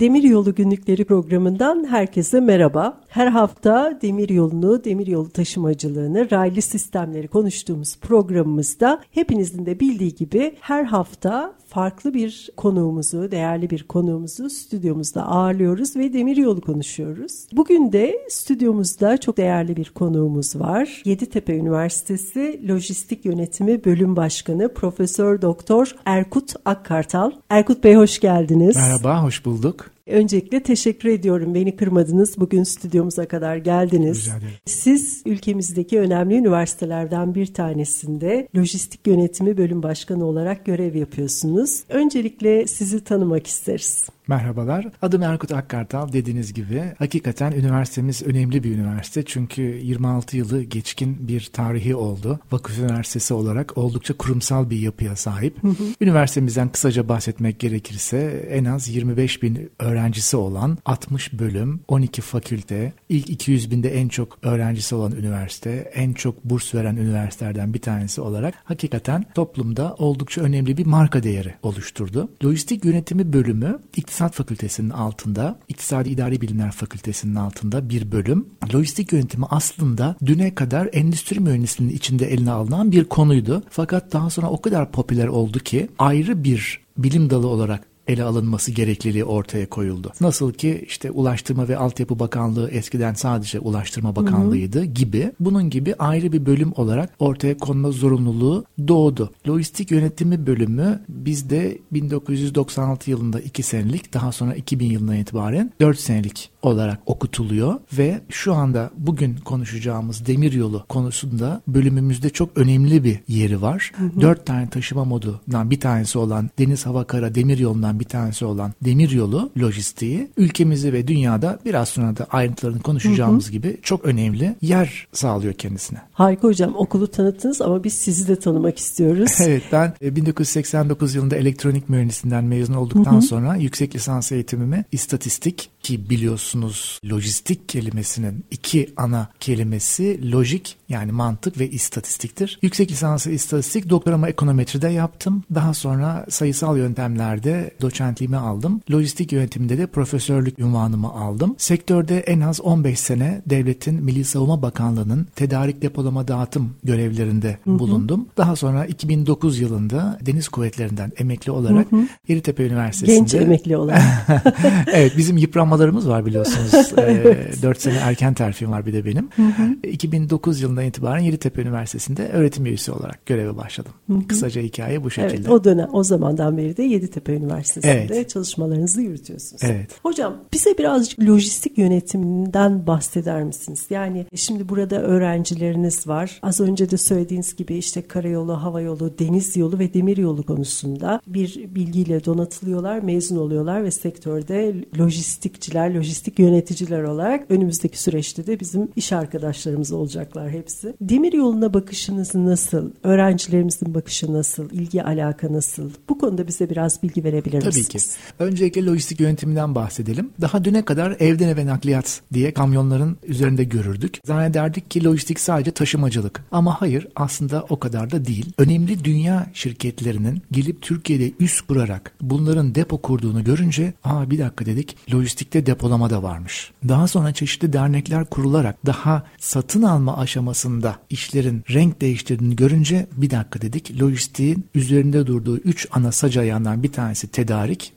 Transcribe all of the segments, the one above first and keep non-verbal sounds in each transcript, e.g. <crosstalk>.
Demiryolu Günlükleri programından herkese merhaba. Her hafta demir yolunu, demir yolu taşımacılığını, raylı sistemleri konuştuğumuz programımızda hepinizin de bildiği gibi her hafta farklı bir konuğumuzu, değerli bir konuğumuzu stüdyomuzda ağırlıyoruz ve demir yolu konuşuyoruz. Bugün de stüdyomuzda çok değerli bir konuğumuz var. Yeditepe Üniversitesi Lojistik Yönetimi Bölüm Başkanı Profesör Doktor Erkut Akkartal. Erkut Bey hoş geldiniz. Merhaba, hoş bulduk. Öncelikle teşekkür ediyorum. Beni kırmadınız. Bugün stüdyomuza kadar geldiniz. Siz ülkemizdeki önemli üniversitelerden bir tanesinde lojistik yönetimi bölüm başkanı olarak görev yapıyorsunuz. Öncelikle sizi tanımak isteriz. Merhabalar. Adım Erkut Akkartal dediğiniz gibi. Hakikaten üniversitemiz önemli bir üniversite. Çünkü 26 yılı geçkin bir tarihi oldu. Vakıf Üniversitesi olarak oldukça kurumsal bir yapıya sahip. Hı hı. Üniversitemizden kısaca bahsetmek gerekirse en az 25 bin öğrencisi olan 60 bölüm, 12 fakülte, ilk 200 binde en çok öğrencisi olan üniversite, en çok burs veren üniversitelerden bir tanesi olarak hakikaten toplumda oldukça önemli bir marka değeri oluşturdu. Lojistik yönetimi bölümü İktisat Fakültesinin altında, İktisadi İdari Bilimler Fakültesinin altında bir bölüm. Lojistik yönetimi aslında düne kadar endüstri mühendisliğinin içinde eline alınan bir konuydu. Fakat daha sonra o kadar popüler oldu ki ayrı bir bilim dalı olarak ele alınması gerekliliği ortaya koyuldu. Nasıl ki işte Ulaştırma ve Altyapı Bakanlığı eskiden sadece Ulaştırma Bakanlığı'ydı gibi bunun gibi ayrı bir bölüm olarak ortaya konma zorunluluğu doğdu. Lojistik yönetimi bölümü bizde 1996 yılında 2 senelik daha sonra 2000 yılından itibaren 4 senelik olarak okutuluyor ve şu anda bugün konuşacağımız demiryolu konusunda bölümümüzde çok önemli bir yeri var. Hı hı. Dört tane taşıma modundan bir tanesi olan deniz hava kara demiryolundan bir tanesi olan demiryolu lojistiği ülkemizde ve dünyada biraz sonra da ayrıntılarını konuşacağımız hı hı. gibi çok önemli yer sağlıyor kendisine. Harika hocam okulu tanıttınız ama biz sizi de tanımak istiyoruz. <laughs> evet ben 1989 e, yılında elektronik mühendisinden mezun olduktan hı hı. sonra yüksek lisans eğitimimi istatistik ki biliyorsunuz lojistik kelimesinin iki ana kelimesi lojik yani mantık ve istatistiktir. Yüksek lisansı istatistik, doktorama ekonometride yaptım. Daha sonra sayısal yöntemlerde doçentliğimi aldım. Lojistik yönetiminde de profesörlük ünvanımı aldım. Sektörde en az 15 sene devletin Milli Savunma Bakanlığı'nın tedarik depolama dağıtım görevlerinde hı hı. bulundum. Daha sonra 2009 yılında Deniz Kuvvetleri'nden emekli olarak hı hı. Yeditepe Üniversitesi'nde. Genç emekli olarak. <laughs> evet bizim yıpranmalarımız var biliyorsunuz. <laughs> evet. 4 sene erken terfim var bir de benim. Hı hı. 2009 yılında yılından itibaren Yeditepe Üniversitesi'nde öğretim üyesi olarak göreve başladım. Hı hı. Kısaca hikaye bu şekilde. Evet, o dönem o zamandan beri de Yeditepe Üniversitesi'nde evet. çalışmalarınızı yürütüyorsunuz. Evet. Hocam bize birazcık lojistik yönetiminden bahseder misiniz? Yani şimdi burada öğrencileriniz var. Az önce de söylediğiniz gibi işte karayolu, hava yolu, deniz yolu ve demir yolu konusunda bir bilgiyle donatılıyorlar, mezun oluyorlar ve sektörde lojistikçiler, lojistik yöneticiler olarak önümüzdeki süreçte de bizim iş arkadaşlarımız olacaklar hep hepsi. Demir yoluna bakışınız nasıl? Öğrencilerimizin bakışı nasıl? İlgi alaka nasıl? Bu konuda bize biraz bilgi verebilir Tabii ki. Öncelikle lojistik yönetiminden bahsedelim. Daha düne kadar evden eve nakliyat diye kamyonların üzerinde görürdük. Zannederdik ki lojistik sadece taşımacılık. Ama hayır aslında o kadar da değil. Önemli dünya şirketlerinin gelip Türkiye'de üs kurarak bunların depo kurduğunu görünce aa bir dakika dedik lojistikte depolama da varmış. Daha sonra çeşitli dernekler kurularak daha satın alma aşaması aşamasında işlerin renk değiştirdiğini görünce bir dakika dedik. Lojistiğin üzerinde durduğu üç ana sac ayağından bir tanesi tedarik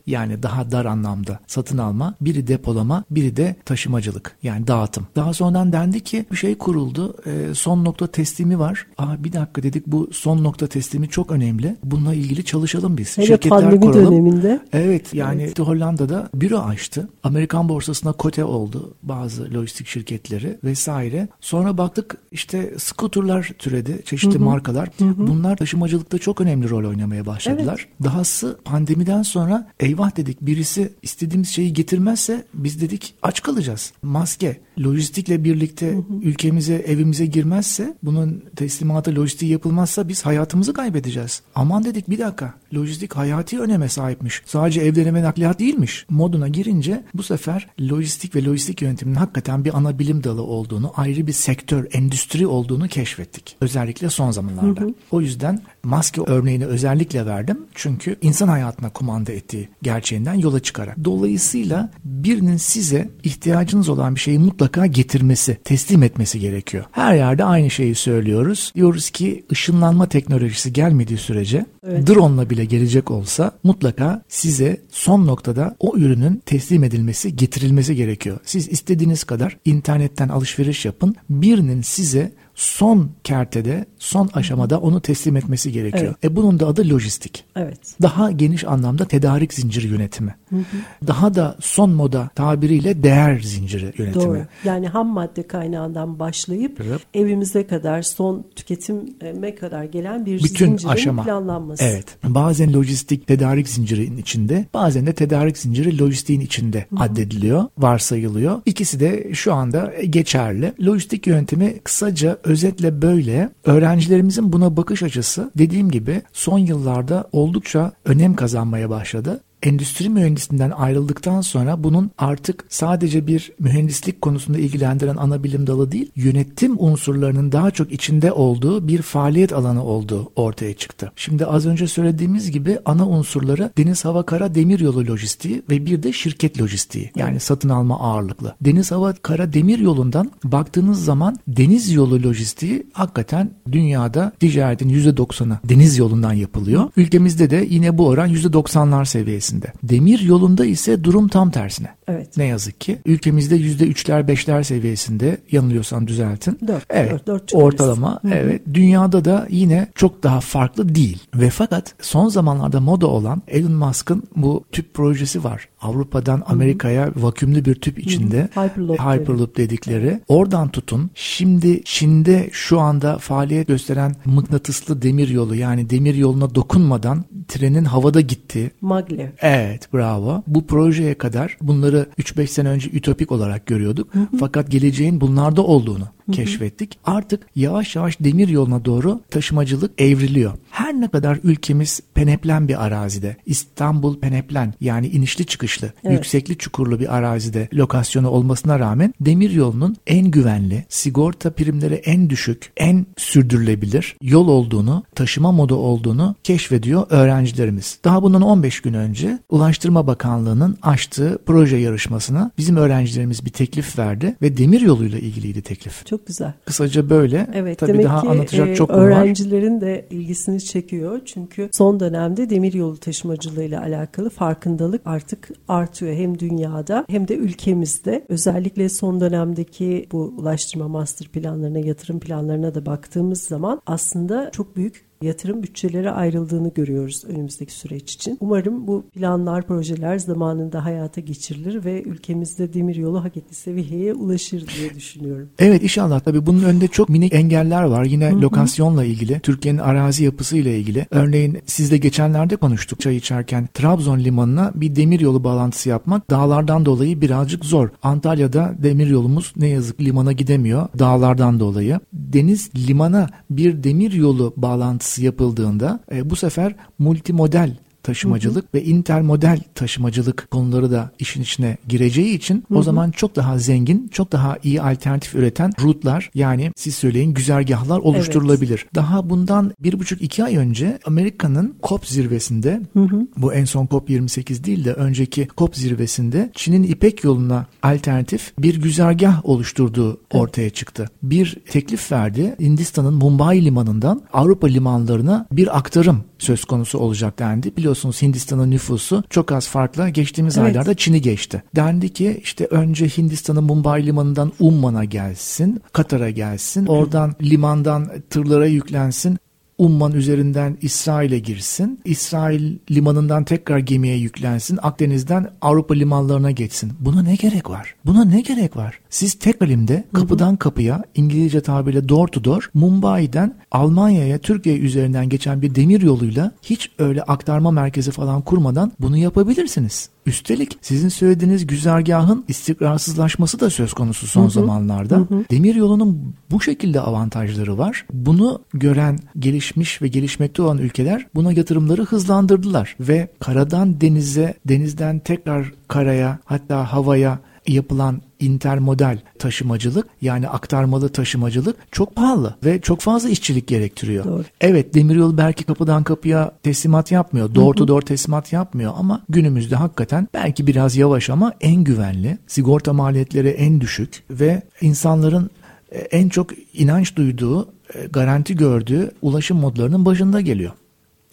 yani daha dar anlamda satın alma, biri depolama, biri de taşımacılık yani dağıtım. Daha sonradan dendi ki bir şey kuruldu. E, son nokta teslimi var. Aa bir dakika dedik bu son nokta teslimi çok önemli. Bununla ilgili çalışalım biz. Hele Şirketler kuralım. döneminde. Evet yani evet. Hollanda'da büro açtı. Amerikan borsasına kote oldu bazı lojistik şirketleri vesaire. Sonra baktık işte skuturlar türedi, çeşitli hı hı. markalar. Hı hı. Bunlar taşımacılıkta çok önemli rol oynamaya başladılar. Evet. Dahası pandemiden sonra sonra eyvah dedik birisi istediğimiz şeyi getirmezse biz dedik aç kalacağız. Maske lojistikle birlikte hı hı. ülkemize evimize girmezse bunun teslimatı lojistiği yapılmazsa biz hayatımızı kaybedeceğiz. Aman dedik bir dakika lojistik hayati öneme sahipmiş. Sadece evlenme nakliyat değilmiş. Moduna girince bu sefer lojistik ve lojistik yönetiminin hakikaten bir ana bilim dalı olduğunu, ayrı bir sektör, endüstri olduğunu keşfettik. Özellikle son zamanlarda. Hı hı. O yüzden maske örneğini özellikle verdim. Çünkü insan hayatına kumanda ettiği gerçeğinden yola çıkarak. Dolayısıyla birinin size ihtiyacınız olan bir şeyi mutlaka getirmesi, teslim etmesi gerekiyor. Her yerde aynı şeyi söylüyoruz. Diyoruz ki ışınlanma teknolojisi gelmediği sürece evet. drone'la bile gelecek olsa mutlaka size son noktada o ürünün teslim edilmesi, getirilmesi gerekiyor. Siz istediğiniz kadar internetten alışveriş yapın. Birinin size son kertede, son aşamada onu teslim etmesi gerekiyor. Evet. E bunun da adı lojistik. Evet. Daha geniş anlamda tedarik zinciri yönetimi. Hı hı. Daha da son moda tabiriyle değer zinciri yönetimi. Doğru. Yani ham madde kaynağından başlayıp evet. evimize kadar son tüketime kadar gelen bir Bütün zincirin aşama. planlanması. Evet. Bazen lojistik tedarik zincirinin içinde, bazen de tedarik zinciri lojistiğin içinde hı hı. addediliyor, varsayılıyor. İkisi de şu anda geçerli. Lojistik yönetimi kısaca özetle böyle. Öğrencilerimizin buna bakış açısı dediğim gibi son yıllarda oldukça önem kazanmaya başladı endüstri mühendisinden ayrıldıktan sonra bunun artık sadece bir mühendislik konusunda ilgilendiren ana bilim dalı değil, yönetim unsurlarının daha çok içinde olduğu bir faaliyet alanı olduğu ortaya çıktı. Şimdi az önce söylediğimiz gibi ana unsurları deniz hava kara demir yolu lojistiği ve bir de şirket lojistiği yani satın alma ağırlıklı. Deniz hava kara demir yolundan baktığınız zaman deniz yolu lojistiği hakikaten dünyada ticaretin %90'ı deniz yolundan yapılıyor. Ülkemizde de yine bu oran %90'lar seviyesi seviyesinde. Demir yolunda ise durum tam tersine. Evet. Ne yazık ki ülkemizde yüzde üçler beşler seviyesinde yanılıyorsam düzeltin. Dört. Evet. Dört, dört ortalama. Hı-hı. Evet. Dünyada da yine çok daha farklı değil. Ve fakat son zamanlarda moda olan Elon Musk'ın bu tüp projesi var. Avrupa'dan Amerika'ya vakümlü bir tüp içinde Hyperloop, Hyperloop dedikleri. Oradan tutun. Şimdi Çin'de şu anda faaliyet gösteren mıknatıslı demir yolu yani demir yoluna dokunmadan trenin havada gitti. Maglev. Evet bravo. Bu projeye kadar bunları 3-5 sene önce ütopik olarak görüyorduk. Hı hı. Fakat geleceğin bunlarda olduğunu. Keşfettik. Artık yavaş yavaş demir yoluna doğru taşımacılık evriliyor. Her ne kadar ülkemiz peneplen bir arazide, İstanbul peneplen yani inişli çıkışlı, evet. yüksekli çukurlu bir arazide lokasyonu olmasına rağmen demir yolunun en güvenli, sigorta primleri en düşük, en sürdürülebilir yol olduğunu, taşıma modu olduğunu keşfediyor öğrencilerimiz. Daha bundan 15 gün önce Ulaştırma Bakanlığı'nın açtığı proje yarışmasına bizim öğrencilerimiz bir teklif verdi ve demir yoluyla ilgiliydi teklif. Çok güzel. Kısaca böyle. Evet, Tabii demek daha ki, anlatacak e, çok konu var. Öğrencilerin de ilgisini çekiyor. Çünkü son dönemde demir yolu taşımacılığı ile alakalı farkındalık artık artıyor hem dünyada hem de ülkemizde. Özellikle son dönemdeki bu ulaştırma master planlarına, yatırım planlarına da baktığımız zaman aslında çok büyük yatırım bütçelere ayrıldığını görüyoruz önümüzdeki süreç için. Umarım bu planlar, projeler zamanında hayata geçirilir ve ülkemizde demir yolu hak ettiği seviyeye ulaşır diye düşünüyorum. Evet inşallah tabii bunun önünde çok minik engeller var. Yine Hı-hı. lokasyonla ilgili, Türkiye'nin arazi yapısıyla ilgili. Örneğin sizde geçenlerde konuştuk çay içerken Trabzon limanına bir demir yolu bağlantısı yapmak dağlardan dolayı birazcık zor. Antalya'da demir yolumuz ne yazık limana gidemiyor dağlardan dolayı. Deniz limana bir demir yolu bağlantısı yapıldığında e, bu sefer multimodel taşımacılık hı hı. ve intermodel taşımacılık konuları da işin içine gireceği için hı hı. o zaman çok daha zengin, çok daha iyi alternatif üreten rutlar yani siz söyleyin güzergahlar oluşturulabilir. Evet. Daha bundan bir buçuk iki ay önce Amerika'nın COP zirvesinde hı hı. bu en son COP 28 değil de önceki COP zirvesinde Çin'in İpek yoluna alternatif bir güzergah oluşturduğu evet. ortaya çıktı. Bir teklif verdi. Hindistan'ın Mumbai limanından Avrupa limanlarına bir aktarım söz konusu olacak dendi. Biliyorsunuz Hindistan'ın nüfusu çok az farkla geçtiğimiz evet. aylarda Çin'i geçti. Dendi ki işte önce Hindistan'ın Mumbai limanından Umman'a gelsin, Katar'a gelsin, oradan limandan tırlara yüklensin, Umman üzerinden İsrail'e girsin. İsrail limanından tekrar gemiye yüklensin. Akdeniz'den Avrupa limanlarına geçsin. Buna ne gerek var? Buna ne gerek var? Siz tek elimde kapıdan kapıya İngilizce tabirle door to door Mumbai'den Almanya'ya Türkiye üzerinden geçen bir demir yoluyla hiç öyle aktarma merkezi falan kurmadan bunu yapabilirsiniz. Üstelik sizin söylediğiniz güzergahın istikrarsızlaşması da söz konusu son hı hı. zamanlarda. Hı hı. Demir yolunun bu şekilde avantajları var. Bunu gören gelişmiş ve gelişmekte olan ülkeler buna yatırımları hızlandırdılar ve karadan denize, denizden tekrar karaya hatta havaya yapılan intermodal taşımacılık yani aktarmalı taşımacılık çok pahalı ve çok fazla işçilik gerektiriyor. Doğru. Evet demiryolu belki kapıdan kapıya teslimat yapmıyor. Door to door teslimat yapmıyor ama günümüzde hakikaten belki biraz yavaş ama en güvenli, sigorta maliyetleri en düşük ve insanların e, en çok inanç duyduğu, e, garanti gördüğü ulaşım modlarının başında geliyor.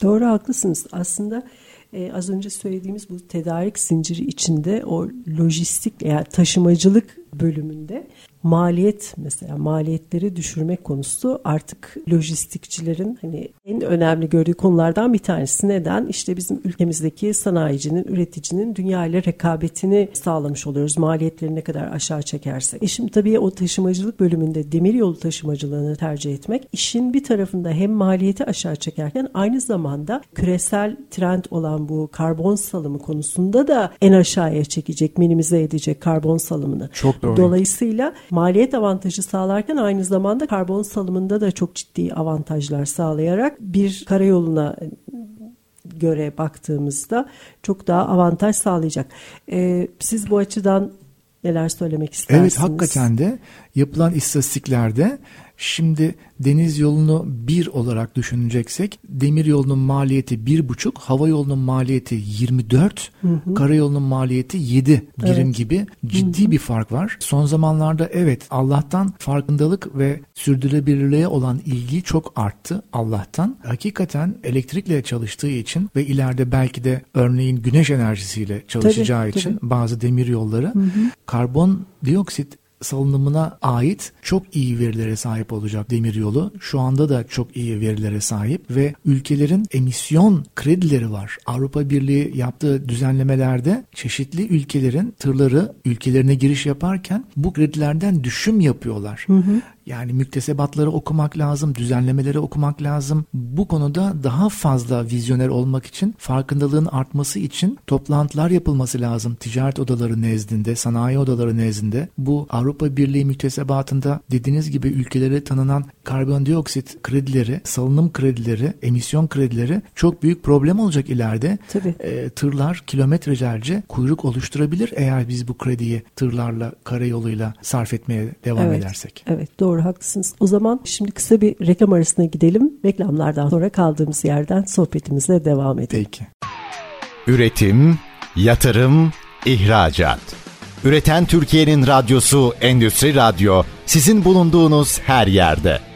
Doğru haklısınız. Aslında e, az önce söylediğimiz bu tedarik zinciri içinde o lojistik yani taşımacılık bölümünde maliyet mesela maliyetleri düşürmek konusu artık lojistikçilerin hani en önemli gördüğü konulardan bir tanesi. Neden? İşte bizim ülkemizdeki sanayicinin, üreticinin dünya ile rekabetini sağlamış oluyoruz. Maliyetleri ne kadar aşağı çekersek. E şimdi tabii o taşımacılık bölümünde demir yolu taşımacılığını tercih etmek işin bir tarafında hem maliyeti aşağı çekerken aynı zamanda küresel trend olan bu karbon salımı konusunda da en aşağıya çekecek, minimize edecek karbon salımını. Çok doğru. Dolayısıyla maliyet avantajı sağlarken aynı zamanda karbon salımında da çok ciddi avantajlar sağlayarak bir karayoluna göre baktığımızda çok daha avantaj sağlayacak. Ee, siz bu açıdan neler söylemek istersiniz? Evet hakikaten de yapılan istatistiklerde Şimdi deniz yolunu bir olarak düşüneceksek demir yolunun maliyeti bir buçuk, hava yolunun maliyeti 24, hı hı. karayolunun maliyeti 7 birim evet. gibi ciddi hı hı. bir fark var. Son zamanlarda evet Allah'tan farkındalık ve sürdürülebilirliğe olan ilgi çok arttı Allah'tan. Hakikaten elektrikle çalıştığı için ve ileride belki de örneğin güneş enerjisiyle çalışacağı tabii, için tabii. bazı demir yolları hı hı. karbon dioksit salınımına ait çok iyi verilere sahip olacak demiryolu. Şu anda da çok iyi verilere sahip ve ülkelerin emisyon kredileri var. Avrupa Birliği yaptığı düzenlemelerde çeşitli ülkelerin tırları ülkelerine giriş yaparken bu kredilerden düşüm yapıyorlar. Hı hı. Yani müktesebatları okumak lazım, düzenlemeleri okumak lazım. Bu konuda daha fazla vizyoner olmak için, farkındalığın artması için toplantılar yapılması lazım. Ticaret odaları nezdinde, sanayi odaları nezdinde. Bu Avrupa Birliği müktesebatında dediğiniz gibi ülkelere tanınan karbondioksit kredileri, salınım kredileri, emisyon kredileri çok büyük problem olacak ileride. Tabii. E, tırlar kilometrelerce kuyruk oluşturabilir eğer biz bu krediyi tırlarla, karayoluyla sarf etmeye devam evet, edersek. Evet doğru haklısınız. O zaman şimdi kısa bir reklam arasına gidelim. Reklamlardan sonra kaldığımız yerden sohbetimize devam edelim. Peki. Üretim, yatırım, ihracat. Üreten Türkiye'nin radyosu Endüstri Radyo sizin bulunduğunuz her yerde.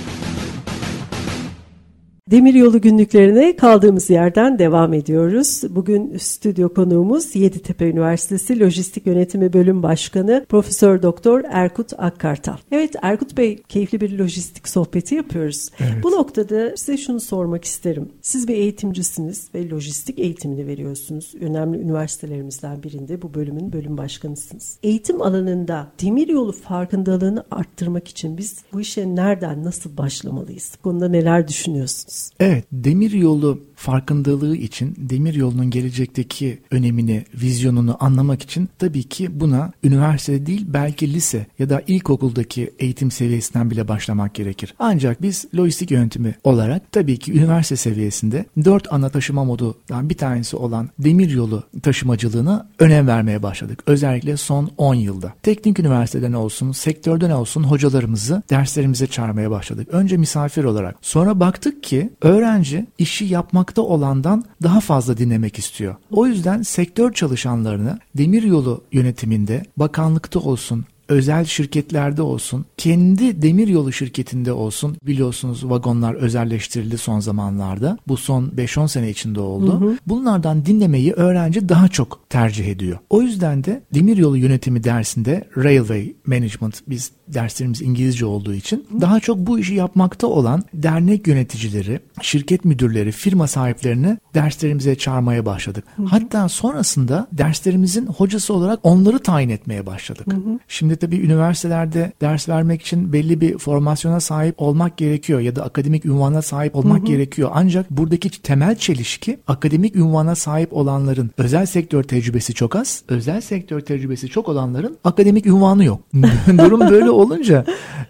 Demiryolu günlüklerine kaldığımız yerden devam ediyoruz. Bugün stüdyo konuğumuz Yeditepe Üniversitesi Lojistik Yönetimi Bölüm Başkanı Profesör Doktor Erkut Akkartal. Evet Erkut Bey keyifli bir lojistik sohbeti yapıyoruz. Evet. Bu noktada size şunu sormak isterim. Siz bir eğitimcisiniz ve lojistik eğitimini veriyorsunuz. Önemli üniversitelerimizden birinde bu bölümün bölüm başkanısınız. Eğitim alanında demiryolu farkındalığını arttırmak için biz bu işe nereden nasıl başlamalıyız? Bu konuda neler düşünüyorsunuz? Evet, demir yolu farkındalığı için, demir yolunun gelecekteki önemini, vizyonunu anlamak için tabii ki buna üniversite değil belki lise ya da ilkokuldaki eğitim seviyesinden bile başlamak gerekir. Ancak biz lojistik yöntemi olarak tabii ki üniversite seviyesinde dört ana taşıma modundan bir tanesi olan demir yolu taşımacılığına önem vermeye başladık. Özellikle son 10 yılda. Teknik üniversiteden olsun, sektörden olsun hocalarımızı derslerimize çağırmaya başladık. Önce misafir olarak. Sonra baktık ki öğrenci işi yapmakta olandan daha fazla dinlemek istiyor. O yüzden sektör çalışanlarını demiryolu yönetiminde bakanlıkta olsun, özel şirketlerde olsun, kendi demiryolu şirketinde olsun biliyorsunuz vagonlar özelleştirildi son zamanlarda. Bu son 5-10 sene içinde oldu. Hı hı. Bunlardan dinlemeyi öğrenci daha çok tercih ediyor. O yüzden de demiryolu yönetimi dersinde Railway Management biz derslerimiz İngilizce olduğu için daha çok bu işi yapmakta olan dernek yöneticileri, şirket müdürleri, firma sahiplerini derslerimize çağırmaya başladık. Hı hı. Hatta sonrasında derslerimizin hocası olarak onları tayin etmeye başladık. Hı hı. Şimdi tabii üniversitelerde ders vermek için belli bir formasyona sahip olmak gerekiyor ya da akademik ünvana sahip olmak hı hı. gerekiyor. Ancak buradaki temel çelişki akademik ünvana sahip olanların özel sektör tecrübesi çok az, özel sektör tecrübesi çok olanların akademik ünvanı yok. <laughs> Durum böyle olunca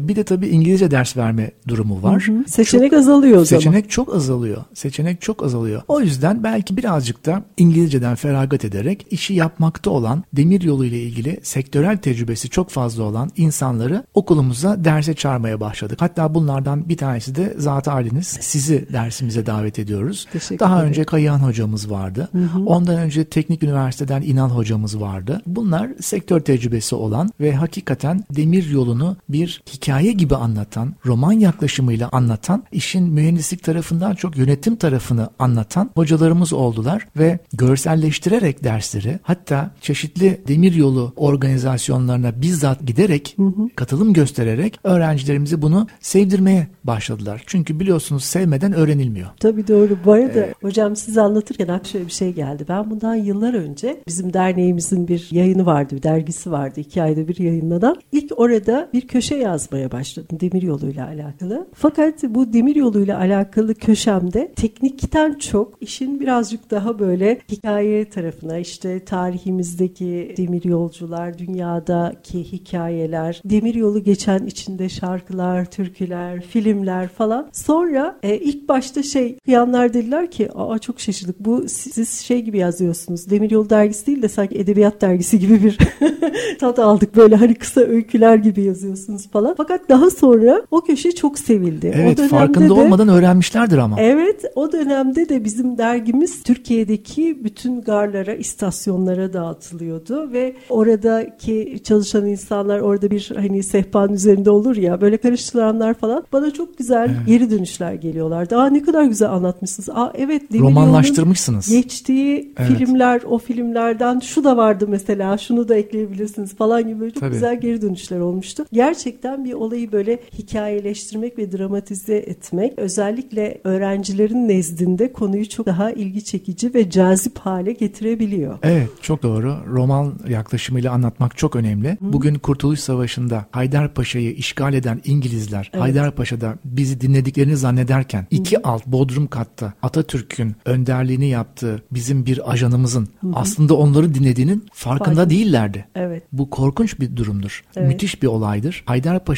bir de tabii İngilizce ders verme durumu var. Hı hı. Seçenek çok, azalıyor o zaman. Seçenek çok azalıyor. Seçenek çok azalıyor. O yüzden belki birazcık da İngilizceden feragat ederek işi yapmakta olan demir yolu ile ilgili sektörel tecrübesi çok fazla olan insanları okulumuza derse çağırmaya başladık. Hatta bunlardan bir tanesi de zaten haliniz. Sizi dersimize davet ediyoruz. Daha ederim. önce Kayıhan hocamız vardı. Hı hı. Ondan önce Teknik Üniversiteden İnal hocamız vardı. Bunlar sektör tecrübesi olan ve hakikaten demir yolunu bir hikaye gibi anlatan, roman yaklaşımıyla anlatan, işin mühendislik tarafından çok yönetim tarafını anlatan hocalarımız oldular ve görselleştirerek dersleri hatta çeşitli demir yolu organizasyonlarına bizzat giderek hı hı. katılım göstererek öğrencilerimizi bunu sevdirmeye başladılar. Çünkü biliyorsunuz sevmeden öğrenilmiyor. Tabii doğru. Bu arada ee, hocam siz anlatırken aklıma şöyle bir şey geldi. Ben bundan yıllar önce bizim derneğimizin bir yayını vardı, bir dergisi vardı. iki ayda bir yayınlanan. İlk orada bir köşe yazmaya başladım demir yoluyla alakalı. Fakat bu demir yoluyla alakalı köşemde teknikten çok işin birazcık daha böyle hikaye tarafına işte tarihimizdeki demir yolcular, dünyadaki hikayeler, demir yolu geçen içinde şarkılar, türküler, filmler falan. Sonra e, ilk başta şey yanlar dediler ki aa çok şaşırdık bu siz şey gibi yazıyorsunuz. Demiryolu dergisi değil de sanki edebiyat dergisi gibi bir <laughs> tat aldık. Böyle hani kısa öyküler gibi yazıyorsunuz falan. Fakat daha sonra o köşe çok sevildi. Evet o farkında de, olmadan öğrenmişlerdir ama. Evet o dönemde de bizim dergimiz Türkiye'deki bütün garlara, istasyonlara dağıtılıyordu ve oradaki çalışan insanlar orada bir hani sehpanın üzerinde olur ya böyle karıştıranlar falan bana çok güzel evet. geri dönüşler geliyorlar. Aa ne kadar güzel anlatmışsınız. Aa evet Romanlaştırmışsınız. Geçtiği evet. filmler o filmlerden şu da vardı mesela şunu da ekleyebilirsiniz falan gibi böyle çok Tabii. güzel geri dönüşler olmuştu. Gerçekten bir olayı böyle hikayeleştirmek ve dramatize etmek özellikle öğrencilerin nezdinde konuyu çok daha ilgi çekici ve cazip hale getirebiliyor. Evet çok doğru. Roman yaklaşımıyla anlatmak çok önemli. Hı. Bugün Kurtuluş Savaşı'nda Haydarpaşa'yı işgal eden İngilizler evet. Haydarpaşa'da bizi dinlediklerini zannederken Hı. iki alt Bodrum katta Atatürk'ün önderliğini yaptığı bizim bir ajanımızın Hı. aslında onları dinlediğinin farkında Farkın. değillerdi. Evet. Bu korkunç bir durumdur. Evet. Müthiş bir olaydır.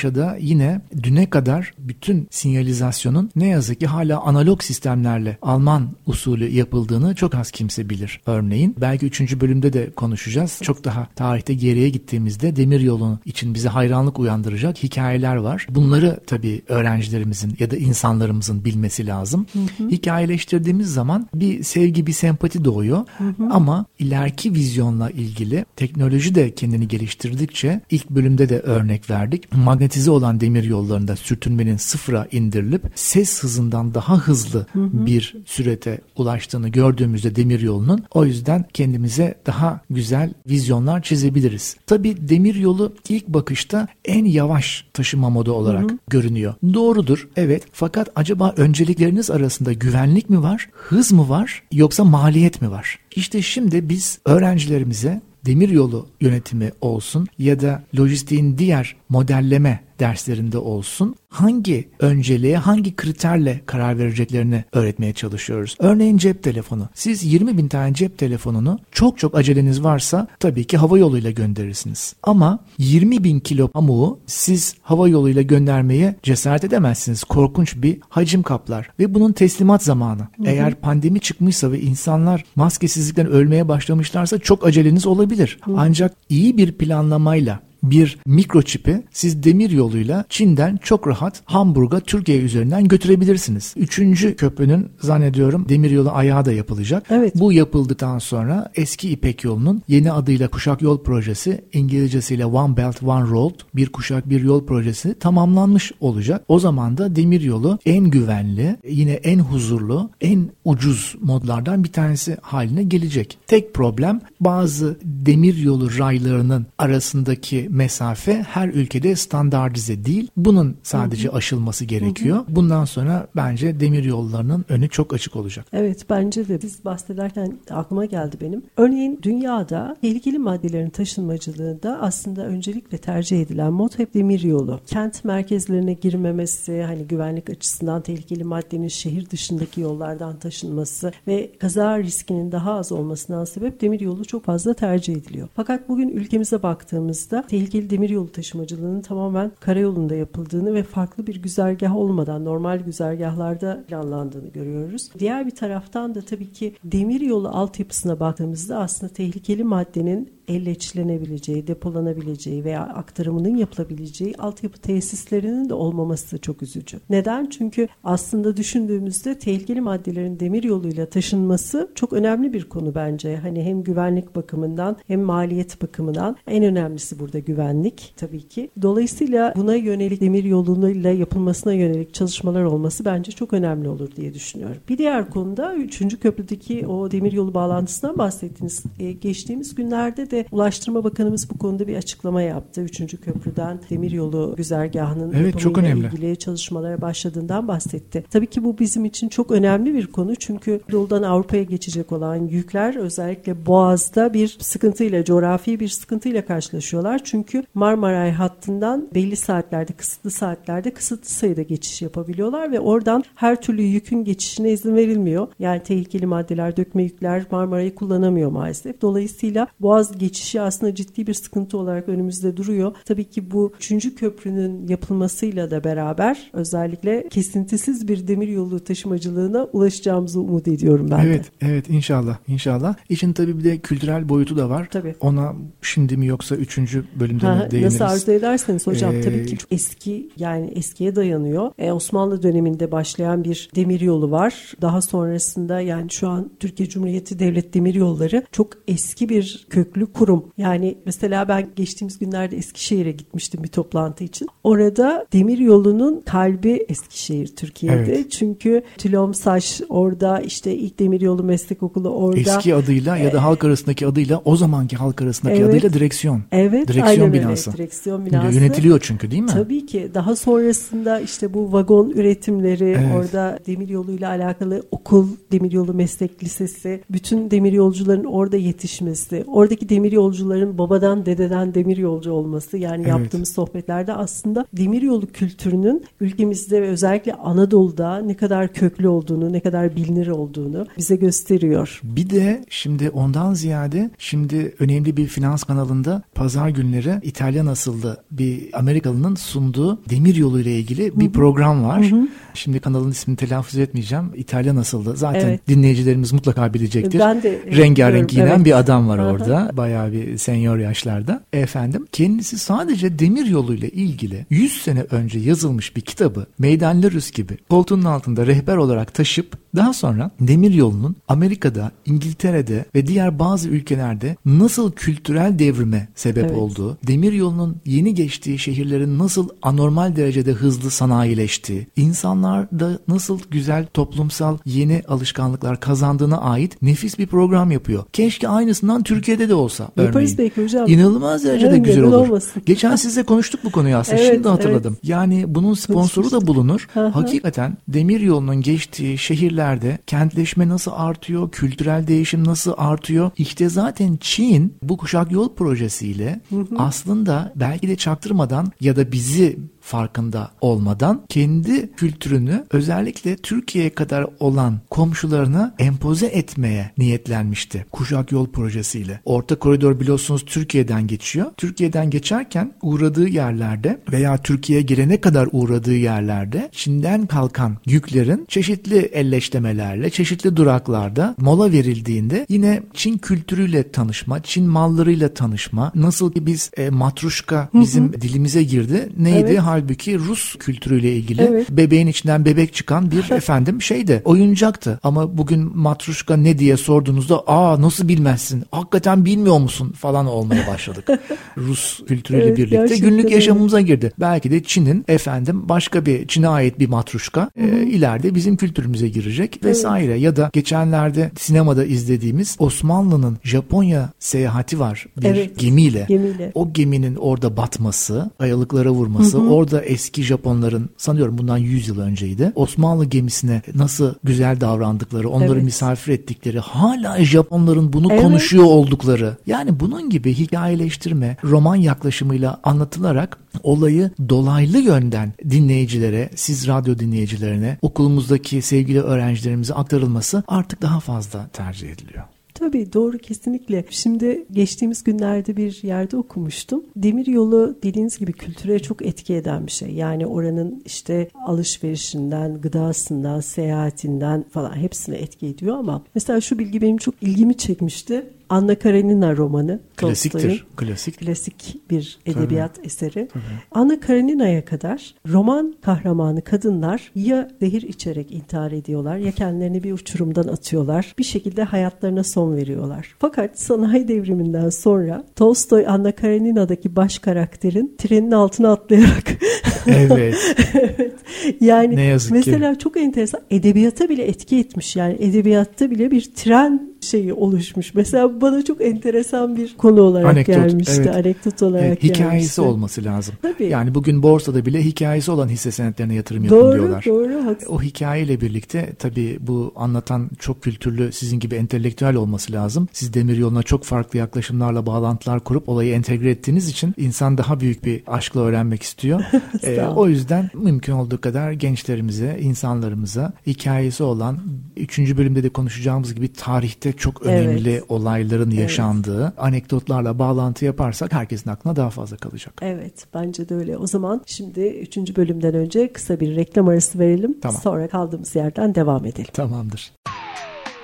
Haydarpaşa'da yine düne kadar bütün sinyalizasyonun ne yazık ki hala analog sistemlerle Alman usulü yapıldığını çok az kimse bilir. Örneğin belki 3. bölümde de konuşacağız. Çok daha tarihte geriye gittiğimizde demir yolu için bize hayranlık uyandıracak hikayeler var. Bunları tabii öğrencilerimizin ya da insanlarımızın bilmesi lazım. Hı hı. Hikayeleştirdiğimiz zaman bir sevgi, bir sempati doğuyor. Hı hı. Ama ileriki vizyonla ilgili teknoloji de kendini geliştirdikçe ilk bölümde de örnek verdik. Magnetize olan demir yollarında sürtünmenin sıfıra indirilip ses hızından daha hızlı hı hı. bir sürete ulaştığını gördüğümüzde demir yolunun o yüzden kendimize daha güzel vizyonlar çizebiliriz. Tabi demir yolu ilk bakışta en yavaş taşıma modu olarak hı hı. görünüyor. Doğrudur evet fakat acaba öncelikleriniz arasında güvenlik mi var, hız mı var yoksa maliyet mi var? İşte şimdi biz öğrencilerimize demiryolu yönetimi olsun ya da lojistiğin diğer modelleme derslerinde olsun hangi önceliğe hangi kriterle karar vereceklerini öğretmeye çalışıyoruz. Örneğin cep telefonu. Siz 20 bin tane cep telefonunu çok çok aceleniz varsa tabii ki hava yoluyla gönderirsiniz. Ama 20 bin kilo pamuğu siz hava yoluyla göndermeye cesaret edemezsiniz. Korkunç bir hacim kaplar ve bunun teslimat zamanı. Hı hı. Eğer pandemi çıkmışsa ve insanlar maskesizlikten ölmeye başlamışlarsa çok aceleniz olabilir. Hı. Ancak iyi bir planlamayla bir mikroçipi siz demir yoluyla Çin'den çok rahat Hamburg'a Türkiye üzerinden götürebilirsiniz. Üçüncü köprünün zannediyorum demir yolu ayağı da yapılacak. Evet. Bu yapıldıktan sonra eski İpek yolunun yeni adıyla Kuşak Yol Projesi İngilizcesiyle One Belt One Road bir kuşak bir yol projesi tamamlanmış olacak. O zaman da demir yolu en güvenli, yine en huzurlu, en ucuz modlardan bir tanesi haline gelecek. Tek problem bazı demir yolu raylarının arasındaki mesafe her ülkede standartize değil. Bunun sadece aşılması gerekiyor. Bundan sonra bence demir yollarının önü çok açık olacak. Evet bence de biz bahsederken aklıma geldi benim. Örneğin dünyada tehlikeli maddelerin taşınmacılığında aslında öncelikle tercih edilen mod hep demir yolu. Kent merkezlerine girmemesi, hani güvenlik açısından tehlikeli maddenin şehir dışındaki yollardan taşınması ve kaza riskinin daha az olmasından sebep demir yolu çok fazla tercih ediliyor. Fakat bugün ülkemize baktığımızda tehlikeli demir yolu taşımacılığının tamamen karayolunda yapıldığını ve farklı bir güzergah olmadan normal güzergahlarda planlandığını görüyoruz. Diğer bir taraftan da tabii ki demir yolu altyapısına baktığımızda aslında tehlikeli maddenin elleçlenebileceği, depolanabileceği veya aktarımının yapılabileceği altyapı tesislerinin de olmaması çok üzücü. Neden? Çünkü aslında düşündüğümüzde tehlikeli maddelerin demir yoluyla taşınması çok önemli bir konu bence. Hani hem güvenlik bakımından hem maliyet bakımından en önemlisi burada güvenlik tabii ki. Dolayısıyla buna yönelik demir yoluyla yapılmasına yönelik çalışmalar olması bence çok önemli olur diye düşünüyorum. Bir diğer konuda 3. köprüdeki o demir yolu bağlantısından bahsettiniz. Ee, geçtiğimiz günlerde de Ulaştırma Bakanımız bu konuda bir açıklama yaptı. Üçüncü köprüden demiryolu güzergahının evet, çok önemli. ilgili çalışmalara başladığından bahsetti. Tabii ki bu bizim için çok önemli bir konu. Çünkü yoldan Avrupa'ya geçecek olan yükler özellikle Boğaz'da bir sıkıntıyla, coğrafi bir sıkıntıyla karşılaşıyorlar. Çünkü Marmaray hattından belli saatlerde, kısıtlı saatlerde kısıtlı sayıda geçiş yapabiliyorlar ve oradan her türlü yükün geçişine izin verilmiyor. Yani tehlikeli maddeler, dökme yükler Marmaray'ı kullanamıyor maalesef. Dolayısıyla Boğaz geçişi aslında ciddi bir sıkıntı olarak önümüzde duruyor. Tabii ki bu üçüncü köprünün yapılmasıyla da beraber özellikle kesintisiz bir demir yolu taşımacılığına ulaşacağımızı umut ediyorum ben evet, de. Evet, inşallah, inşallah. İşin tabii bir de kültürel boyutu da var. Tabii. Ona şimdi mi yoksa üçüncü bölümde ha, mi değiniriz? Nasıl arzu ederseniz hocam Ee, tabii ki eski yani eskiye dayanıyor. E, Osmanlı döneminde başlayan bir demir yolu var. Daha sonrasında yani şu an Türkiye Cumhuriyeti Devlet Demir Yolları çok eski bir köklü kurum. Yani mesela ben geçtiğimiz günlerde Eskişehir'e gitmiştim bir toplantı için. Orada demir yolunun kalbi Eskişehir Türkiye'de. Evet. Çünkü Tülomsaş orada işte ilk demir yolu meslek okulu orada. Eski adıyla ya da halk arasındaki adıyla o zamanki halk arasındaki Evet. adıyla direksiyon. Evet, direksiyon aynen binası. öyle. Direksiyon binası. Yönetiliyor çünkü değil mi? Tabii ki. Daha sonrasında işte bu vagon üretimleri, Evet. orada demiryoluyla alakalı okul, demiryolu meslek lisesi, bütün demiryolcuların orada yetişmesi, oradaki demiryolcuların babadan dededen demiryolcu olması yani Evet. yaptığımız sohbetlerde aslında demiryolu kültürünün ülkemizde ve özellikle Anadolu'da ne kadar köklü olduğunu, ne kadar bilinir olduğunu bize gösteriyor. Bir de şimdi ondan ziyade şimdi önemli bir finans kanalında pazar günleri İtalyan asıllı bir Amerikalının sunduğu demir yolu ile ilgili bir program var. Şimdi kanalın ismini telaffuz etmeyeceğim. İtalyan asıllı. Zaten Evet. dinleyicilerimiz mutlaka bilecektir. Ben de Rengarenk giyinen evet. bir adam var Hı hı. orada. Bayağı bir senyor yaşlarda. Efendim kendisi sadece demir yolu ile ilgili 100 sene önce yazılmış bir kitabı Meydanlarus gibi koltuğunun altında rehber olarak taşıp daha sonra demir yolunun Amerika'da, İngiltere'de ve diğer bazı ülkelerde nasıl kültürel devrime sebep Evet. olduğu, demir yolunun yeni geçtiği şehirlerin nasıl anormal derecede hızlı sanayileştiği, insanlarda nasıl güzel toplumsal yeni alışkanlıklar kazandığına ait nefis bir program yapıyor. Keşke aynısından Türkiye'de de olsa. Yaparız örneğin. belki hocam. İnanılmaz derecede Evet, güzel olur. olmasın? Geçen sizle konuştuk bu konuyu aslında. Evet, Şimdi hatırladım. Yani bunun sponsoru da bulunur. Hı hı. Hakikaten demir yolunun geçtiği şehirlerde kentleşme nasıl artıyor, kültürel değişim nasıl artıyor? İşte zaten Çin bu kuşak yol projesiyle aslında belki de çaktırmadan ya da bizi farkında olmadan kendi kültürünü özellikle Türkiye'ye kadar olan komşularına empoze etmeye niyetlenmişti. Kuşak Yol projesiyle. Orta koridor biliyorsunuz Türkiye'den geçiyor. Türkiye'den geçerken uğradığı yerlerde veya Türkiye'ye girene kadar uğradığı yerlerde Çin'den kalkan yüklerin çeşitli elleşlemelerle, çeşitli duraklarda mola verildiğinde yine Çin kültürüyle tanışma, Çin mallarıyla tanışma, nasıl ki biz e, matruşka bizim dilimize girdi. Neydi? Evet. Halbuki Rus kültürüyle ilgili evet. bebeğin içinden bebek çıkan bir <laughs> efendim şeydi. Oyuncaktı. Ama bugün matruşka ne diye sorduğunuzda aa nasıl bilmezsin? Hakikaten bilmiyor musun? falan olmaya başladık. <laughs> Rus kültürüyle evet, birlikte günlük yaşamımıza girdi. Belki de Çin'in efendim başka bir Çin'e ait bir matruşka e, ileride bizim kültürümüze girecek evet. vesaire. Ya da geçenlerde sinemada izlediğimiz Osmanlı'nın Japonya seyahati var bir evet, gemiyle. gemiyle. O geminin orada batması, ayalıklara vurması, hı hı. Orada eski Japonların sanıyorum bundan 100 yıl önceydi. Osmanlı gemisine nasıl güzel davrandıkları, onları evet. misafir ettikleri, hala Japonların bunu evet. konuşuyor oldukları. Yani bunun gibi hikayeleştirme, roman yaklaşımıyla anlatılarak olayı dolaylı yönden dinleyicilere, siz radyo dinleyicilerine, okulumuzdaki sevgili öğrencilerimize aktarılması artık daha fazla tercih ediliyor. Tabii doğru kesinlikle. Şimdi geçtiğimiz günlerde bir yerde okumuştum. Demir yolu dediğiniz gibi kültüre çok etki eden bir şey. Yani oranın işte alışverişinden, gıdasından, seyahatinden falan hepsine etki ediyor ama mesela şu bilgi benim çok ilgimi çekmişti. Anna Karenina romanı. Klasiktir. Klasik. Klasik bir edebiyat Tabii. eseri. Tabii. Anna Karenina'ya kadar roman kahramanı kadınlar ya zehir içerek intihar ediyorlar ya kendilerini bir uçurumdan atıyorlar. Bir şekilde hayatlarına son veriyorlar. Fakat sanayi devriminden sonra Tolstoy Anna Karenina'daki baş karakterin trenin altına atlayarak <laughs> Evet. evet. Yani ne yazık mesela ki. çok enteresan edebiyata bile etki etmiş. Yani edebiyatta bile bir tren şeyi oluşmuş. Mesela bana çok enteresan bir konu olarak Anekdot, gelmişti. Evet. Anekdot olarak evet, hikayesi gelmişti. olması lazım. Tabii. Yani bugün borsada bile hikayesi olan hisse senetlerine yatırım yapın doğru, diyorlar. Doğru, haklısın. O hikayeyle birlikte tabii bu anlatan çok kültürlü sizin gibi entelektüel olması lazım. Siz demir yoluna çok farklı yaklaşımlarla bağlantılar kurup olayı entegre ettiğiniz için insan daha büyük bir aşkla öğrenmek istiyor. <laughs> ee, o yüzden mümkün olduğu kadar gençlerimize, insanlarımıza hikayesi olan, üçüncü bölümde de konuşacağımız gibi tarihte çok önemli evet. olayların yaşandığı evet. anekdotlarla bağlantı yaparsak herkesin aklına daha fazla kalacak. Evet bence de öyle. O zaman şimdi üçüncü bölümden önce kısa bir reklam arası verelim. Tamam. Sonra kaldığımız yerden devam edelim. Tamamdır.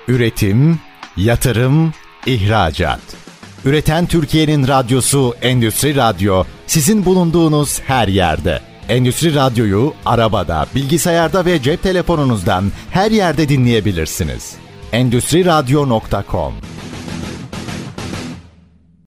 Üretim, yatırım, ihracat. Üreten Türkiye'nin radyosu Endüstri Radyo sizin bulunduğunuz her yerde. Endüstri Radyo'yu arabada, bilgisayarda ve cep telefonunuzdan her yerde dinleyebilirsiniz endüstriradyo.com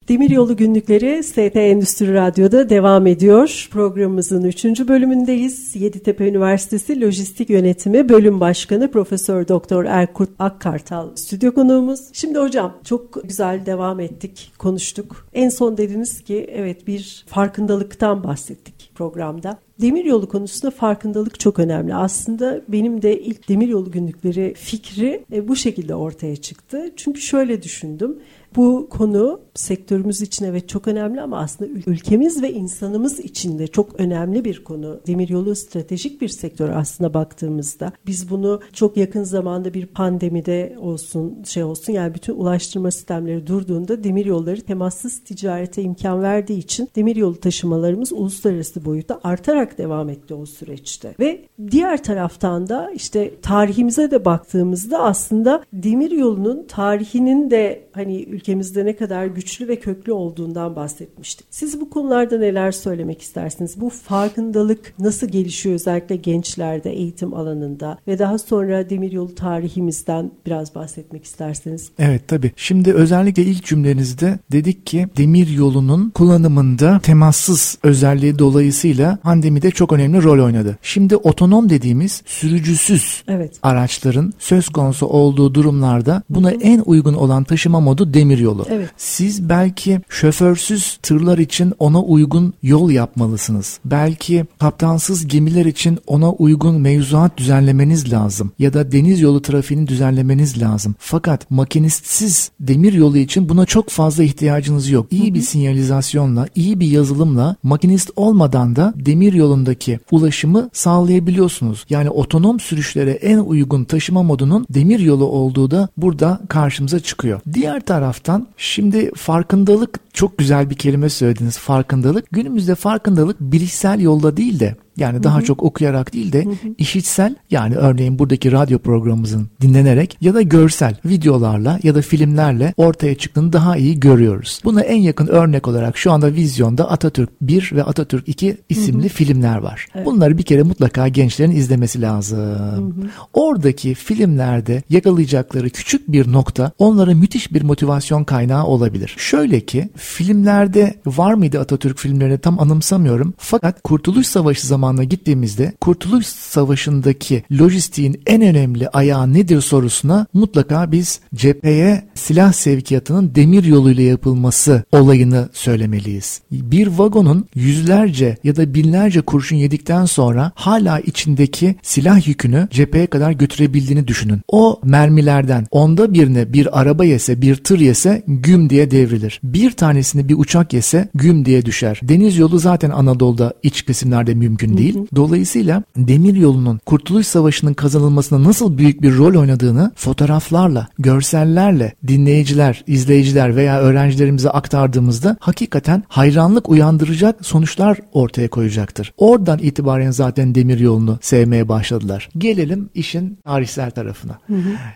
Demiryolu günlükleri ST Endüstri Radyo'da devam ediyor. Programımızın 3. bölümündeyiz. Yeditepe Üniversitesi Lojistik Yönetimi Bölüm Başkanı Profesör Doktor Erkurt Akkartal stüdyo konuğumuz. Şimdi hocam çok güzel devam ettik, konuştuk. En son dediniz ki evet bir farkındalıktan bahsettik programda. Demiryolu konusunda farkındalık çok önemli. Aslında benim de ilk demiryolu günlükleri fikri e, bu şekilde ortaya çıktı. Çünkü şöyle düşündüm. Bu konu sektörümüz için evet çok önemli ama aslında ülkemiz ve insanımız için de çok önemli bir konu. Demiryolu stratejik bir sektör aslında baktığımızda. Biz bunu çok yakın zamanda bir pandemide olsun şey olsun yani bütün ulaştırma sistemleri durduğunda demiryolları temassız ticarete imkan verdiği için demiryolu taşımalarımız uluslararası boyutta artarak devam etti o süreçte. Ve diğer taraftan da işte tarihimize de baktığımızda aslında demiryolunun tarihinin de hani ülkemizde ne kadar güçlü ve köklü olduğundan bahsetmiştik. Siz bu konularda neler söylemek istersiniz? Bu farkındalık nasıl gelişiyor özellikle gençlerde eğitim alanında ve daha sonra demiryolu tarihimizden biraz bahsetmek isterseniz. Evet tabii. Şimdi özellikle ilk cümlenizde dedik ki demir yolunun kullanımında temassız özelliği dolayısıyla pandemide çok önemli rol oynadı. Şimdi otonom dediğimiz sürücüsüz evet. araçların söz konusu olduğu durumlarda buna Hı-hı. en uygun olan taşıma modu demir yolu. Evet. Siz belki şoförsüz tırlar için ona uygun yol yapmalısınız. Belki kaptansız gemiler için ona uygun mevzuat düzenlemeniz lazım. Ya da deniz yolu trafiğini düzenlemeniz lazım. Fakat makinistsiz demir yolu için buna çok fazla ihtiyacınız yok. İyi bir sinyalizasyonla, iyi bir yazılımla makinist olmadan da demir yolundaki ulaşımı sağlayabiliyorsunuz. Yani otonom sürüşlere en uygun taşıma modunun demir yolu olduğu da burada karşımıza çıkıyor. Diğer taraftan şimdi farkındalık çok güzel bir kelime söylediniz farkındalık. Günümüzde farkındalık bilişsel yolda değil de yani daha çok okuyarak değil de işitsel yani örneğin buradaki radyo programımızın dinlenerek ya da görsel videolarla ya da filmlerle ortaya çıktığını daha iyi görüyoruz. Buna en yakın örnek olarak şu anda vizyonda Atatürk 1 ve Atatürk 2 isimli filmler var. Bunları bir kere mutlaka gençlerin izlemesi lazım. Oradaki filmlerde yakalayacakları küçük bir nokta onlara müthiş bir motivasyon kaynağı olabilir. Şöyle ki filmlerde var mıydı Atatürk filmlerini tam anımsamıyorum. Fakat Kurtuluş Savaşı zamanına gittiğimizde Kurtuluş Savaşı'ndaki lojistiğin en önemli ayağı nedir sorusuna mutlaka biz cepheye silah sevkiyatının demir yoluyla yapılması olayını söylemeliyiz. Bir vagonun yüzlerce ya da binlerce kurşun yedikten sonra hala içindeki silah yükünü cepheye kadar götürebildiğini düşünün. O mermilerden onda birini bir araba yese bir tır yese güm diye devrilir. Bir tanesini bir uçak yese güm diye düşer. Deniz yolu zaten Anadolu'da iç kesimlerde mümkün değil. Dolayısıyla demir yolunun Kurtuluş Savaşı'nın kazanılmasına nasıl büyük bir rol oynadığını fotoğraflarla, görsellerle dinleyiciler, izleyiciler veya öğrencilerimize aktardığımızda hakikaten hayranlık uyandıracak sonuçlar ortaya koyacaktır. Oradan itibaren zaten demir yolunu sevmeye başladılar. Gelelim işin tarihsel tarafına.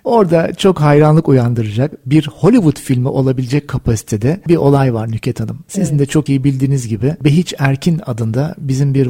Orada çok hayranlık uyandıracak bir Hollywood filmi olabilecek kapasitede bir olay var Nüket Hanım. Sizin de çok iyi bildiğiniz gibi Behiç Erkin adında bizim bir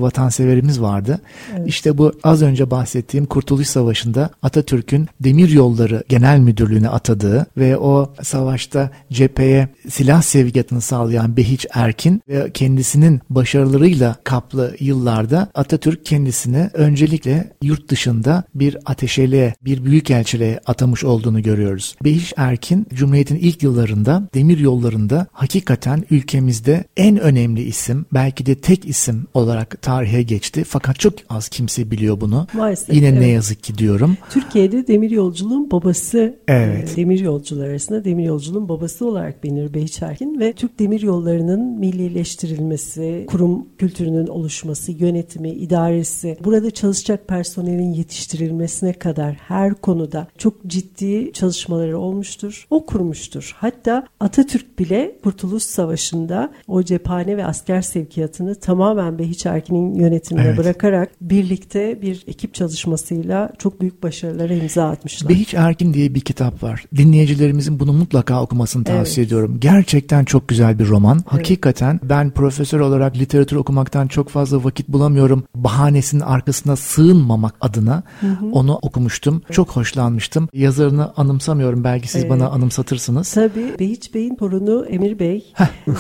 vatanseverimiz vardı. İşte bu az önce bahsettiğim Kurtuluş Savaşı'nda Atatürk'ün Demir Yolları Genel Müdürlüğü'ne atadığı ve o savaşta cepheye silah sevkiyatını sağlayan Behiç Erkin ve kendisinin başarılarıyla kaplı yıllarda Atatürk kendisini öncelikle yurt dışında bir ateşeliğe, bir büyükelçiliğe atamış olduğunu görüyoruz. Behiç Erkin Cumhuriyet'in ilk yıllarında demir yollarında hakikaten ülkemizde en önemli isim, belki de tek isim olarak tarihe geçti. Fakat çok az kimse biliyor bunu. Maalesef, Yine ne evet. yazık ki diyorum. Türkiye'de demir yolculuğun babası, Evet. e, demir yolcular arasında demir yolculuğun babası olarak bilinir Behiç Erkin ve Türk demir yollarının millileştirilmesi, kurum kültürünün oluşması, yönetimi, idaresi, burada çalışacak personelin yetiştirilmesine kadar her konuda çok ciddi çalışmaları olmuştur. O kurmuştur. Hatta Atatürk bile Kurtuluş Savaşı'nda o cephane ve asker sevkiyatını tamamen Behiç Erkin'in yönetimine Evet. bırakarak birlikte bir ekip çalışmasıyla çok büyük başarılara imza atmışlar. Behiç Erkin diye bir kitap var. Dinleyicilerimizin bunu mutlaka okumasını tavsiye Evet. ediyorum. Gerçekten çok güzel bir roman. Hakikaten ben profesör olarak literatür okumaktan çok fazla vakit bulamıyorum. Bahanesinin arkasına sığınmamak adına onu okumuştum. Çok hoşlanmıştım. Yazarını anımsamıyorum. Belki siz Evet. bana anımsatırsınız. Tabii Behiç Bey'in torunu Emir Bey.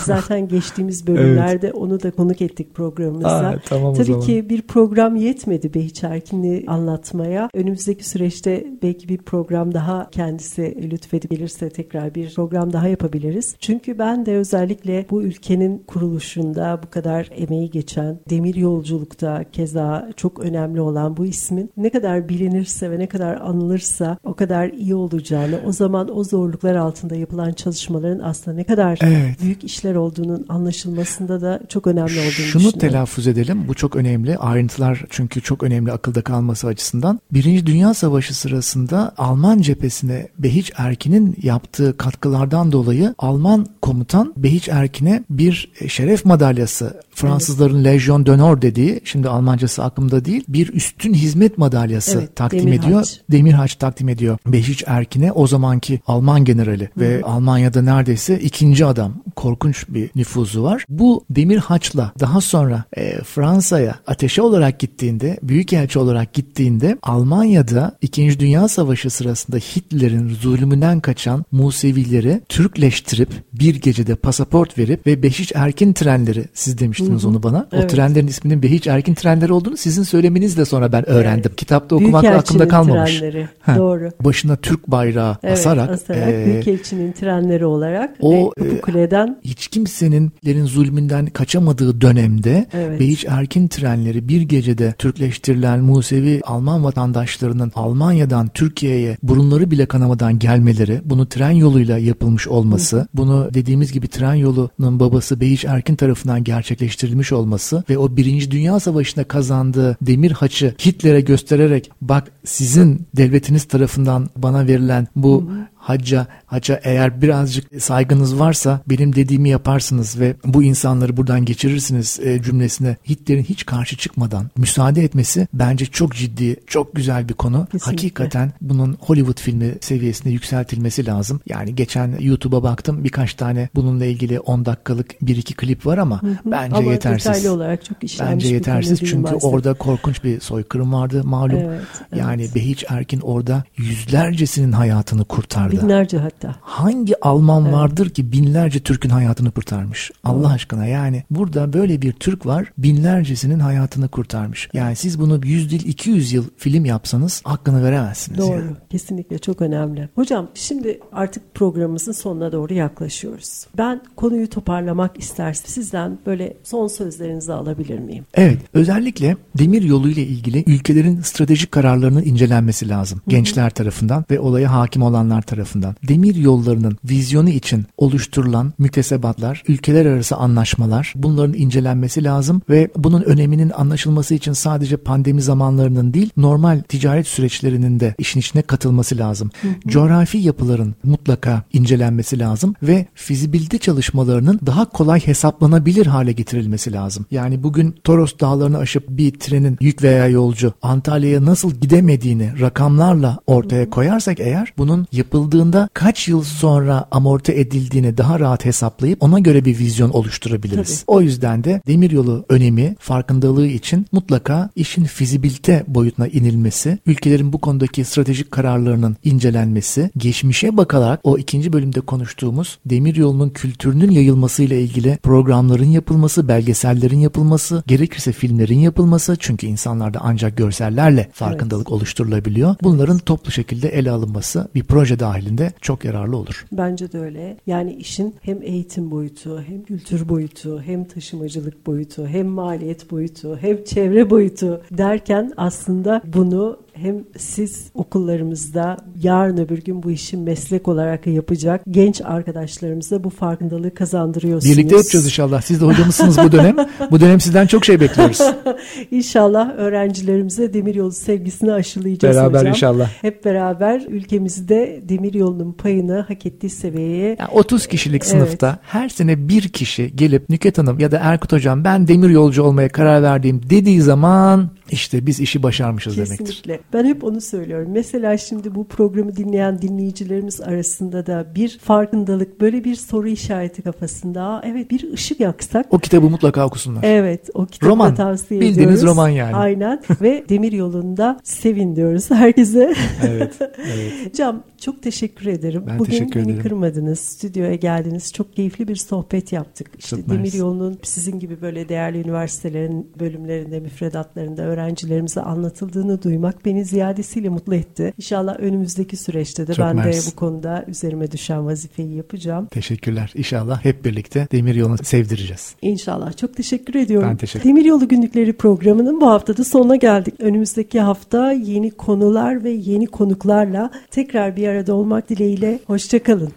Zaten geçtiğimiz bölümlerde <laughs> onu da konuk ettik programımıza. Aa, tamam Tabii zaman. Ki bir program yetmedi Behiç Erkin'i anlatmaya. Önümüzdeki süreçte belki bir program daha kendisi lütfedip gelirse tekrar bir program daha yapabiliriz. Çünkü ben de özellikle bu ülkenin kuruluşunda bu kadar emeği geçen demir yolculukta keza çok önemli olan bu ismin ne kadar bilinirse ve ne kadar anılırsa o kadar iyi olacağını, o zaman o zorluklar altında yapılan çalışmaların aslında ne kadar Evet. büyük işler olduğunun anlaşılmasında da çok önemli olduğunu Şunu düşünüyorum. telaffuz edelim. Bu çok önemli. Ayrıntılar çünkü çok önemli akılda kalması açısından. Birinci Dünya Savaşı sırasında Alman cephesine Behiç Erkin'in yaptığı katkılardan dolayı Alman komutan Behiç Erkin'e bir şeref madalyası Fransızların Legion d'honneur dediği şimdi Almancası aklımda değil bir üstün hizmet madalyası Evet, takdim Demir ediyor. Haç. Demir Haç takdim ediyor. Behiç Erkin'e o zamanki Alman generali ve Almanya'da neredeyse ikinci adam. Korkunç bir nüfuzu var. Bu Demir Haç'la daha sonra e, Fransa'ya ateşe olarak gittiğinde, büyükelçi olarak gittiğinde Almanya'da 2. Dünya Savaşı sırasında Hitler'in zulmünden kaçan Musevileri Türkleştirip bir gecede pasaport verip ve Behiç Erkin trenleri siz demiştiniz onu bana. O Evet. trenlerin isminin Behiç Erkin trenleri olduğunu sizin söylemenizle sonra ben öğrendim. Kitapta okumak aklımda kalmamış. trenleri. Ha. Doğru. Başına Türk bayrağı Evet, asarak, asarak e, Büyükelçinin trenleri olarak o, ve bu kuleden hiç kimsenin zulmünden kaçamadığı dönemde Evet. Behiç Erkin trenleri bir gecede Türkleştirilen Musevi Alman vatandaşlarının Almanya'dan Türkiye'ye burunları bile kanamadan gelmeleri, bunu tren yoluyla yapılmış olması, bunu dediğimiz gibi tren yolunun babası Behiç Erkin tarafından geliştirilmiş olması ve o Birinci Dünya Savaşı'nda kazandığı demir haçı Hitler'e göstererek bak sizin devletiniz tarafından bana verilen bu hacca, hacca eğer birazcık saygınız varsa benim dediğimi yaparsınız ve bu insanları buradan geçirirsiniz e, cümlesine Hitler'in hiç karşı çıkmadan müsaade etmesi bence çok ciddi, çok güzel bir konu. Kesinlikle. Hakikaten bunun Hollywood filmi seviyesine yükseltilmesi lazım. Yani geçen YouTube'a baktım birkaç tane bununla ilgili 10 dakikalık bir iki klip var ama hı hı. bence ama yetersiz. olarak çok Bence yetersiz çünkü orada korkunç bir soykırım vardı malum. Evet, evet. Yani Behiç Erkin orada yüzlercesinin hayatını kurtardı. Binlerce hatta. Hangi Alman evet. vardır ki binlerce Türk'ün hayatını kurtarmış? Allah aşkına yani burada böyle bir Türk var binlercesinin hayatını kurtarmış. Yani siz bunu 100 yıl 200 yıl film yapsanız hakkını veremezsiniz. Doğru. Yani. Kesinlikle çok önemli. Hocam şimdi artık programımızın sonuna doğru yaklaşıyoruz. Ben konuyu toparlamak istersem sizden böyle son sözlerinizi alabilir miyim? Evet. Özellikle demir yolu ile ilgili ülkelerin stratejik kararlarının incelenmesi lazım. Gençler tarafından ve olaya hakim olanlar tarafından tarafından demir yollarının vizyonu için oluşturulan müktesebatlar, ülkeler arası anlaşmalar bunların incelenmesi lazım ve bunun öneminin anlaşılması için sadece pandemi zamanlarının değil normal ticaret süreçlerinin de işin içine katılması lazım. Hı hı. Coğrafi yapıların mutlaka incelenmesi lazım ve fizibilite çalışmalarının daha kolay hesaplanabilir hale getirilmesi lazım. Yani bugün Toros dağlarını aşıp bir trenin yük veya yolcu Antalya'ya nasıl gidemediğini rakamlarla ortaya koyarsak eğer bunun yapıldığı yapıldığında kaç yıl sonra amorti edildiğini daha rahat hesaplayıp ona göre bir vizyon oluşturabiliriz. Tabii. O yüzden de demiryolu önemi farkındalığı için mutlaka işin fizibilite boyutuna inilmesi, ülkelerin bu konudaki stratejik kararlarının incelenmesi, geçmişe bakarak o ikinci bölümde konuştuğumuz demiryolunun kültürünün yayılmasıyla ilgili programların yapılması, belgesellerin yapılması, gerekirse filmlerin yapılması çünkü insanlarda ancak görsellerle farkındalık evet. oluşturulabiliyor. Bunların toplu şekilde ele alınması bir proje dahil dahilinde çok yararlı olur. Bence de öyle. Yani işin hem eğitim boyutu, hem kültür boyutu, hem taşımacılık boyutu, hem maliyet boyutu, hem çevre boyutu derken aslında bunu hem siz okullarımızda yarın öbür gün bu işi meslek olarak yapacak genç arkadaşlarımıza bu farkındalığı kazandırıyorsunuz. Birlikte yapacağız inşallah. Siz de hocamızsınız bu dönem. bu dönem sizden çok şey bekliyoruz. <laughs> İnşallah öğrencilerimize demiryolu sevgisini aşılayacağız beraber hocam. inşallah. Hep beraber ülkemizde demiryolunun payını hak ettiği seviyeye. Yani 30 kişilik sınıfta evet. her sene bir kişi gelip Nüket Hanım ya da Erkut Hocam ben demiryolcu olmaya karar verdiğim dediği zaman işte biz işi başarmışız Kesinlikle. demektir. Ben hep onu söylüyorum. Mesela şimdi bu programı dinleyen dinleyicilerimiz arasında da bir farkındalık, böyle bir soru işareti kafasında. Aa, evet bir ışık yaksak. O kitabı mutlaka okusunlar. Evet o kitabı roman. tavsiye Bildiğiniz ediyoruz. Bildiğiniz roman yani. Aynen ve <laughs> demir yolunda sevin diyoruz herkese. Evet. evet. <laughs> Cam çok teşekkür ederim. Ben Bugün teşekkür ederim. beni kırmadınız. Stüdyoya geldiniz. Çok keyifli bir sohbet yaptık. İşte çok demir nice. yolunun sizin gibi böyle değerli üniversitelerin bölümlerinde, müfredatlarında öğrencilerimize anlatıldığını duymak beni ziyadesiyle mutlu etti. İnşallah önümüzdeki süreçte de Çok ben mersi. de bu konuda üzerime düşen vazifeyi yapacağım. Teşekkürler. İnşallah hep birlikte demir yolunu sevdireceğiz. İnşallah. Çok teşekkür ediyorum. Ben teşekkür Demir Yolu Günlükleri programının bu haftada sonuna geldik. Önümüzdeki hafta yeni konular ve yeni konuklarla tekrar bir arada olmak dileğiyle. Hoşçakalın.